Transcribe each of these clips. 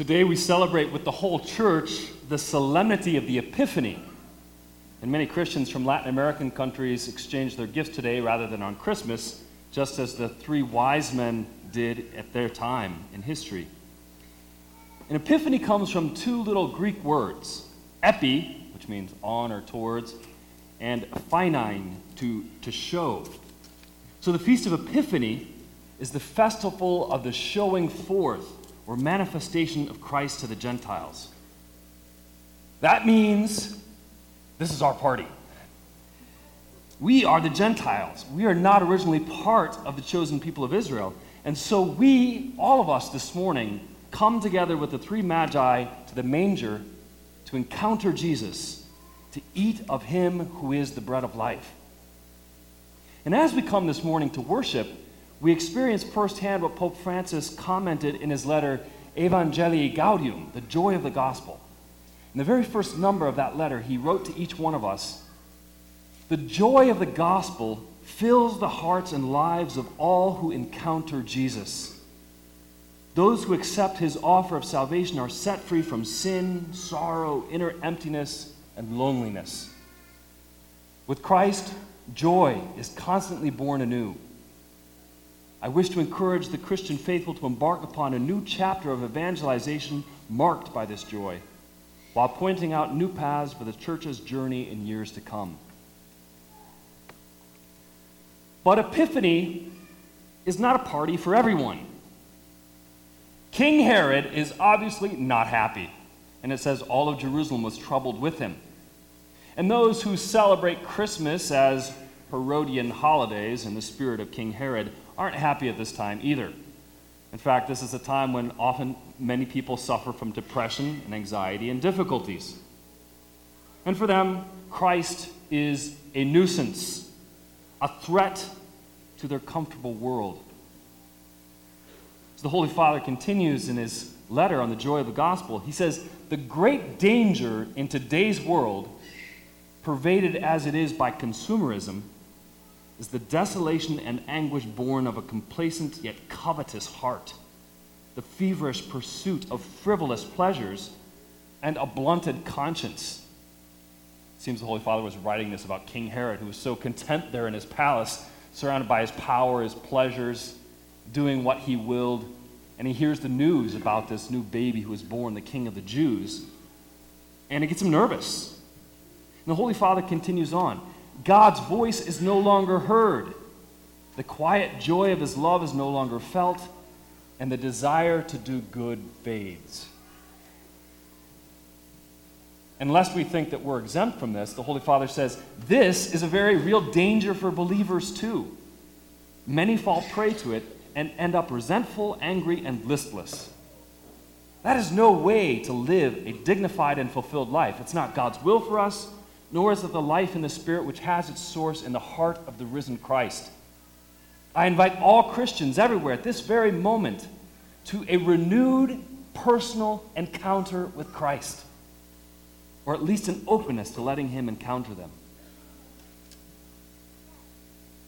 Today we celebrate with the whole church the solemnity of the Epiphany. And many Christians from Latin American countries exchange their gifts today rather than on Christmas, just as the three wise men did at their time in history. An epiphany comes from two little Greek words epi, which means on or towards, and phanein, to, to show. So the Feast of Epiphany is the festival of the showing forth or manifestation of Christ to the Gentiles. That means this is our party. We are the Gentiles. We are not originally part of the chosen people of Israel. And so we, all of us this morning, come together with the three magi to the manger to encounter Jesus, to eat of him who is the bread of life. And as we come this morning to worship, we experience firsthand what Pope Francis commented in his letter Evangelii Gaudium, the joy of the gospel. In the very first number of that letter, he wrote to each one of us The joy of the gospel fills the hearts and lives of all who encounter Jesus. Those who accept his offer of salvation are set free from sin, sorrow, inner emptiness, and loneliness. With Christ, joy is constantly born anew. I wish to encourage the Christian faithful to embark upon a new chapter of evangelization marked by this joy, while pointing out new paths for the church's journey in years to come. But Epiphany is not a party for everyone. King Herod is obviously not happy, and it says all of Jerusalem was troubled with him. And those who celebrate Christmas as Herodian holidays in the spirit of King Herod aren't happy at this time either. In fact, this is a time when often many people suffer from depression and anxiety and difficulties. And for them, Christ is a nuisance, a threat to their comfortable world. As the Holy Father continues in his letter on the joy of the gospel, he says, The great danger in today's world, pervaded as it is by consumerism, is the desolation and anguish born of a complacent yet covetous heart, the feverish pursuit of frivolous pleasures, and a blunted conscience. It seems the Holy Father was writing this about King Herod, who was so content there in his palace, surrounded by his power, his pleasures, doing what he willed. And he hears the news about this new baby who was born, the King of the Jews. And it gets him nervous. And the Holy Father continues on. God's voice is no longer heard. The quiet joy of his love is no longer felt, and the desire to do good fades. And lest we think that we're exempt from this, the Holy Father says this is a very real danger for believers too. Many fall prey to it and end up resentful, angry, and listless. That is no way to live a dignified and fulfilled life. It's not God's will for us, nor is it the life in the Spirit which has its source in the heart of the risen Christ. I invite all Christians everywhere at this very moment to a renewed personal encounter with Christ, or at least an openness to letting Him encounter them.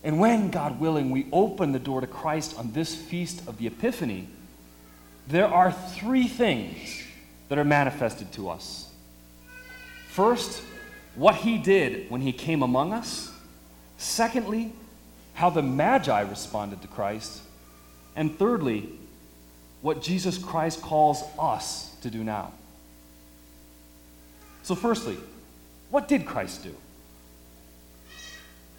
And when, God willing, we open the door to Christ on this feast of the Epiphany, there are three things that are manifested to us. First, what he did when he came among us. Secondly, how the Magi responded to Christ. And thirdly, what Jesus Christ calls us to do now. So, firstly, what did Christ do?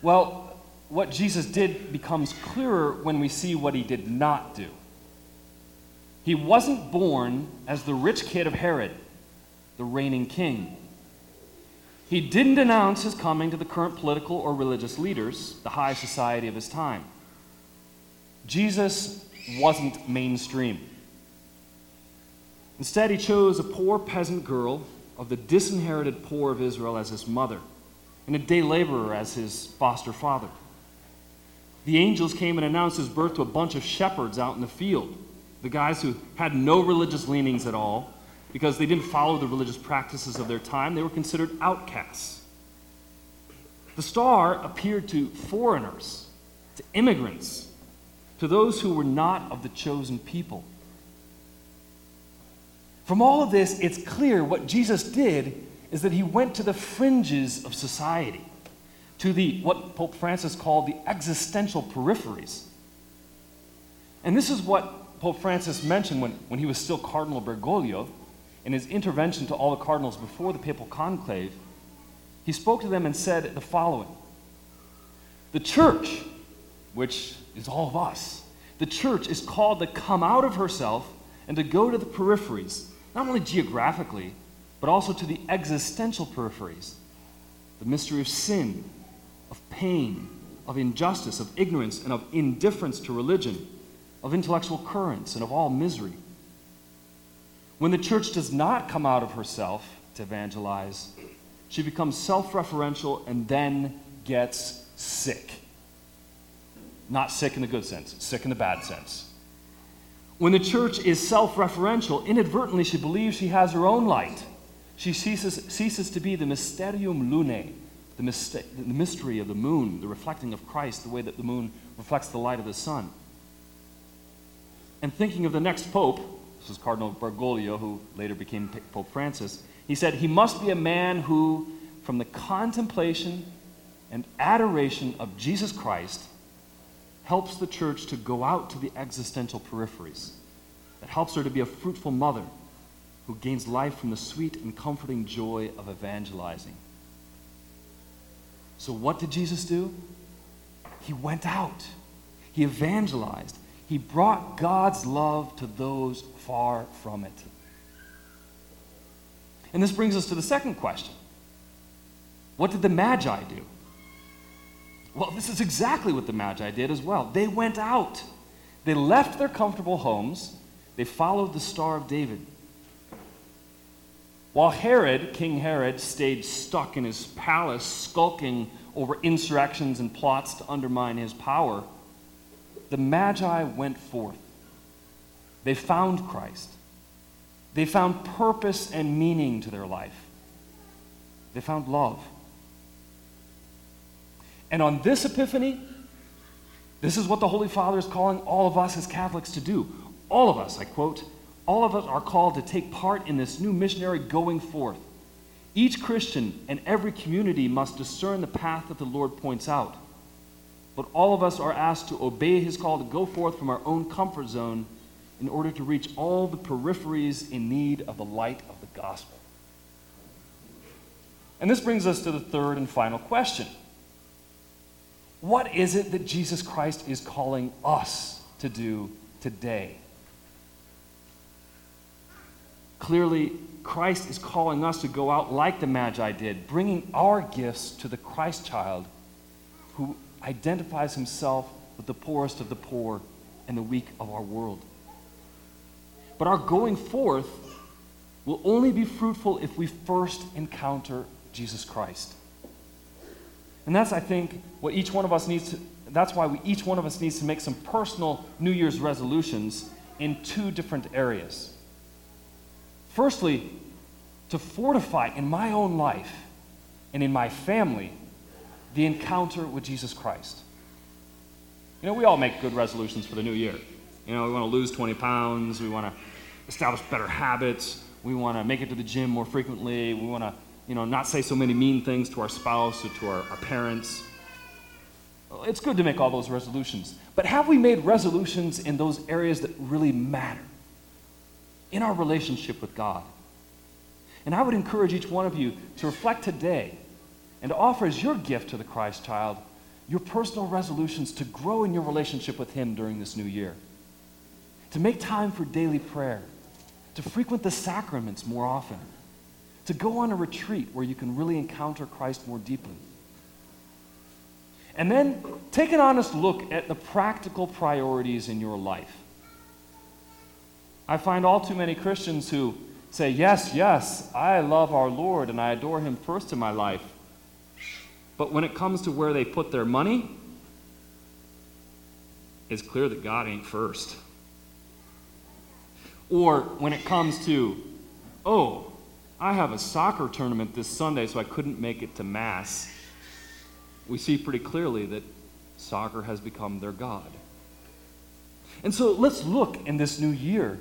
Well, what Jesus did becomes clearer when we see what he did not do. He wasn't born as the rich kid of Herod, the reigning king. He didn't announce his coming to the current political or religious leaders, the high society of his time. Jesus wasn't mainstream. Instead, he chose a poor peasant girl of the disinherited poor of Israel as his mother, and a day laborer as his foster father. The angels came and announced his birth to a bunch of shepherds out in the field, the guys who had no religious leanings at all, because they didn't follow the religious practices of their time. They were considered outcasts. The star appeared to foreigners, to immigrants, to those who were not of the chosen people. From all of this, it's clear what Jesus did is that he went to the fringes of society, to the what Pope Francis called the existential peripheries. And this is what Pope Francis mentioned when, when he was still Cardinal Bergoglio in his intervention to all the cardinals before the papal conclave. He spoke to them and said the following The church, which is all of us, the church is called to come out of herself and to go to the peripheries not only geographically, but also to the existential peripheries the mystery of sin, of pain, of injustice, of ignorance, and of indifference to religion, of intellectual currents, and of all misery. When the church does not come out of herself to evangelize, she becomes self referential and then gets sick. Not sick in the good sense, sick in the bad sense. When the church is self referential, inadvertently she believes she has her own light. She ceases, ceases to be the mysterium lunae, the, myst- the mystery of the moon, the reflecting of Christ, the way that the moon reflects the light of the sun. And thinking of the next pope, this is Cardinal Bergoglio, who later became Pope Francis, he said, He must be a man who, from the contemplation and adoration of Jesus Christ, helps the church to go out to the existential peripheries, that helps her to be a fruitful mother who gains life from the sweet and comforting joy of evangelizing. So, what did Jesus do? He went out, he evangelized, he brought God's love to those far from it. And this brings us to the second question What did the Magi do? Well, this is exactly what the Magi did as well. They went out, they left their comfortable homes, they followed the Star of David. While Herod, King Herod, stayed stuck in his palace, skulking over insurrections and plots to undermine his power, the Magi went forth. They found Christ. They found purpose and meaning to their life. They found love. And on this Epiphany, this is what the Holy Father is calling all of us as Catholics to do. All of us, I quote, all of us are called to take part in this new missionary going forth. Each Christian and every community must discern the path that the Lord points out. But all of us are asked to obey his call to go forth from our own comfort zone in order to reach all the peripheries in need of the light of the gospel. And this brings us to the third and final question what is it that Jesus Christ is calling us to do today? Clearly, Christ is calling us to go out like the Magi did, bringing our gifts to the Christ child who identifies himself with the poorest of the poor and the weak of our world. But our going forth will only be fruitful if we first encounter Jesus Christ. And that's, I think, what each one of us needs to, that's why we, each one of us needs to make some personal New Year's resolutions in two different areas. Firstly, to fortify in my own life and in my family the encounter with Jesus Christ. You know, we all make good resolutions for the new year. You know, we want to lose 20 pounds, we want to establish better habits, we want to make it to the gym more frequently, we want to you know, not say so many mean things to our spouse or to our, our parents. It's good to make all those resolutions. But have we made resolutions in those areas that really matter? In our relationship with God? And I would encourage each one of you to reflect today and to offer as your gift to the Christ child your personal resolutions to grow in your relationship with Him during this new year. To make time for daily prayer. To frequent the sacraments more often to go on a retreat where you can really encounter Christ more deeply. And then take an honest look at the practical priorities in your life. I find all too many Christians who say, Yes, yes, I love our Lord and I adore Him first in my life. But when it comes to where they put their money, it's clear that God ain't first. Or when it comes to, oh, I have a soccer tournament this Sunday, so I couldn't make it to Mass. We see pretty clearly that soccer has become their God. And so let's look in this new year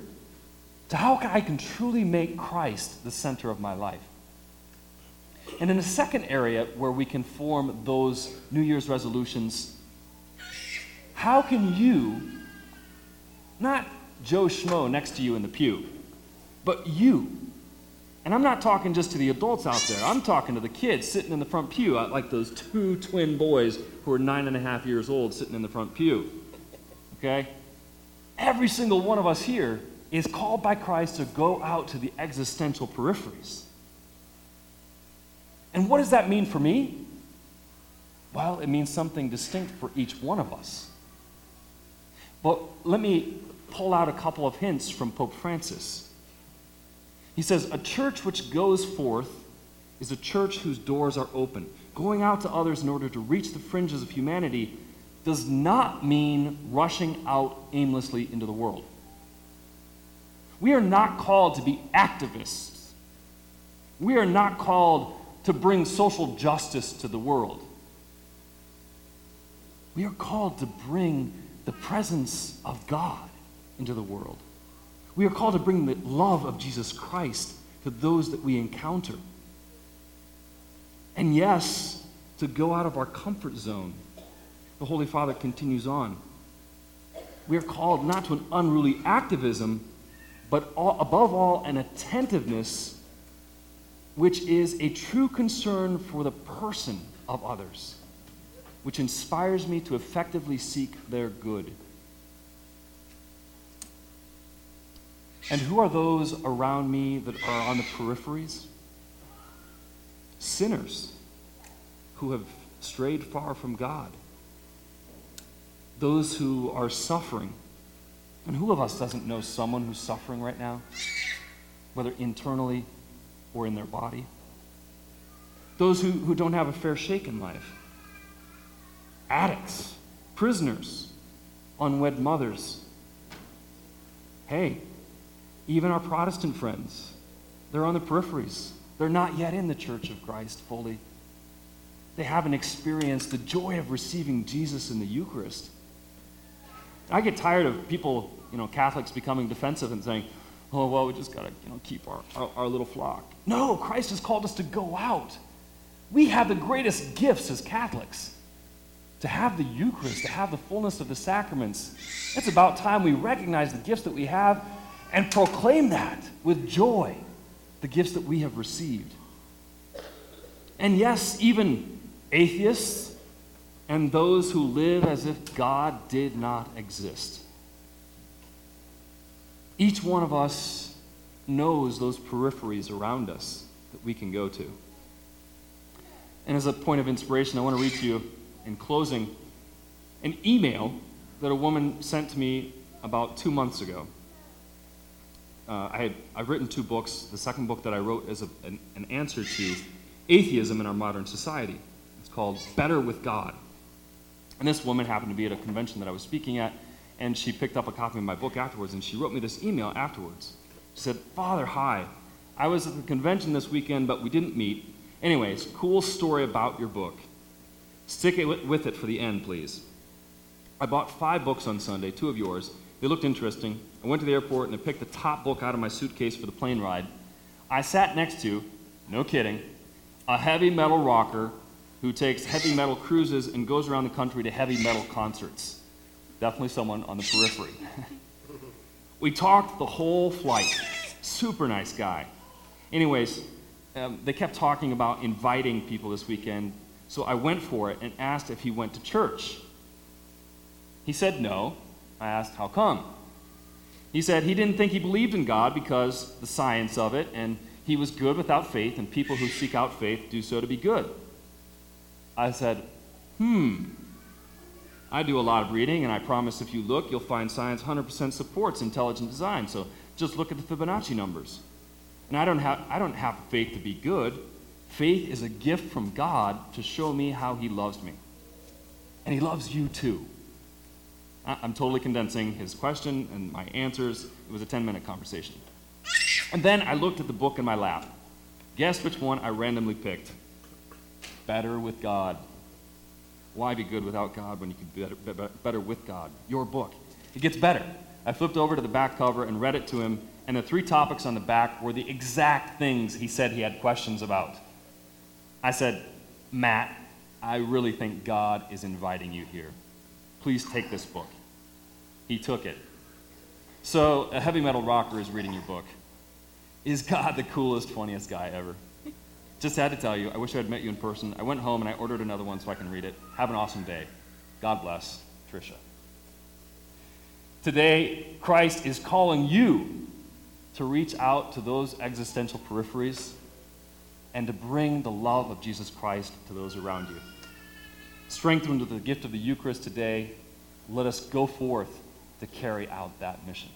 to how I can truly make Christ the center of my life. And in the second area where we can form those New Year's resolutions, how can you, not Joe Schmo next to you in the pew, but you, and I'm not talking just to the adults out there, I'm talking to the kids sitting in the front pew, like those two twin boys who are nine and a half years old sitting in the front pew. Okay? Every single one of us here is called by Christ to go out to the existential peripheries. And what does that mean for me? Well, it means something distinct for each one of us. But let me pull out a couple of hints from Pope Francis. He says, A church which goes forth is a church whose doors are open. Going out to others in order to reach the fringes of humanity does not mean rushing out aimlessly into the world. We are not called to be activists. We are not called to bring social justice to the world. We are called to bring the presence of God into the world. We are called to bring the love of Jesus Christ to those that we encounter. And yes, to go out of our comfort zone. The Holy Father continues on. We are called not to an unruly activism, but all, above all, an attentiveness which is a true concern for the person of others, which inspires me to effectively seek their good. And who are those around me that are on the peripheries? Sinners who have strayed far from God. Those who are suffering. And who of us doesn't know someone who's suffering right now? Whether internally or in their body. Those who, who don't have a fair shake in life. Addicts, prisoners, unwed mothers. Hey, even our Protestant friends, they're on the peripheries. They're not yet in the church of Christ fully. They haven't experienced the joy of receiving Jesus in the Eucharist. I get tired of people, you know, Catholics becoming defensive and saying, oh, well, we just got to you know, keep our, our, our little flock. No, Christ has called us to go out. We have the greatest gifts as Catholics to have the Eucharist, to have the fullness of the sacraments. It's about time we recognize the gifts that we have and proclaim that with joy, the gifts that we have received. And yes, even atheists and those who live as if God did not exist. Each one of us knows those peripheries around us that we can go to. And as a point of inspiration, I want to read to you in closing an email that a woman sent to me about two months ago. Uh, I had, I've written two books. The second book that I wrote is a, an, an answer to atheism in our modern society. It's called Better with God. And this woman happened to be at a convention that I was speaking at, and she picked up a copy of my book afterwards, and she wrote me this email afterwards. She said, Father, hi. I was at the convention this weekend, but we didn't meet. Anyways, cool story about your book. Stick it with it for the end, please. I bought five books on Sunday, two of yours. They looked interesting. I went to the airport and I picked the top book out of my suitcase for the plane ride. I sat next to, no kidding, a heavy metal rocker who takes heavy metal cruises and goes around the country to heavy metal concerts. Definitely someone on the periphery. we talked the whole flight. Super nice guy. Anyways, um, they kept talking about inviting people this weekend, so I went for it and asked if he went to church. He said no. I asked, How come? He said he didn't think he believed in God because the science of it, and he was good without faith, and people who seek out faith do so to be good. I said, Hmm, I do a lot of reading, and I promise if you look, you'll find science 100% supports intelligent design. So just look at the Fibonacci numbers. And I don't have, I don't have faith to be good. Faith is a gift from God to show me how He loves me. And He loves you too. I'm totally condensing his question and my answers. It was a 10 minute conversation. And then I looked at the book in my lap. Guess which one I randomly picked? Better with God. Why be good without God when you can be better, better with God? Your book. It gets better. I flipped over to the back cover and read it to him, and the three topics on the back were the exact things he said he had questions about. I said, Matt, I really think God is inviting you here. Please take this book. He took it. So, a heavy metal rocker is reading your book. Is God the coolest, funniest guy ever? Just had to tell you, I wish I had met you in person. I went home and I ordered another one so I can read it. Have an awesome day. God bless, Tricia. Today, Christ is calling you to reach out to those existential peripheries and to bring the love of Jesus Christ to those around you. Strengthened with the gift of the Eucharist today, let us go forth to carry out that mission.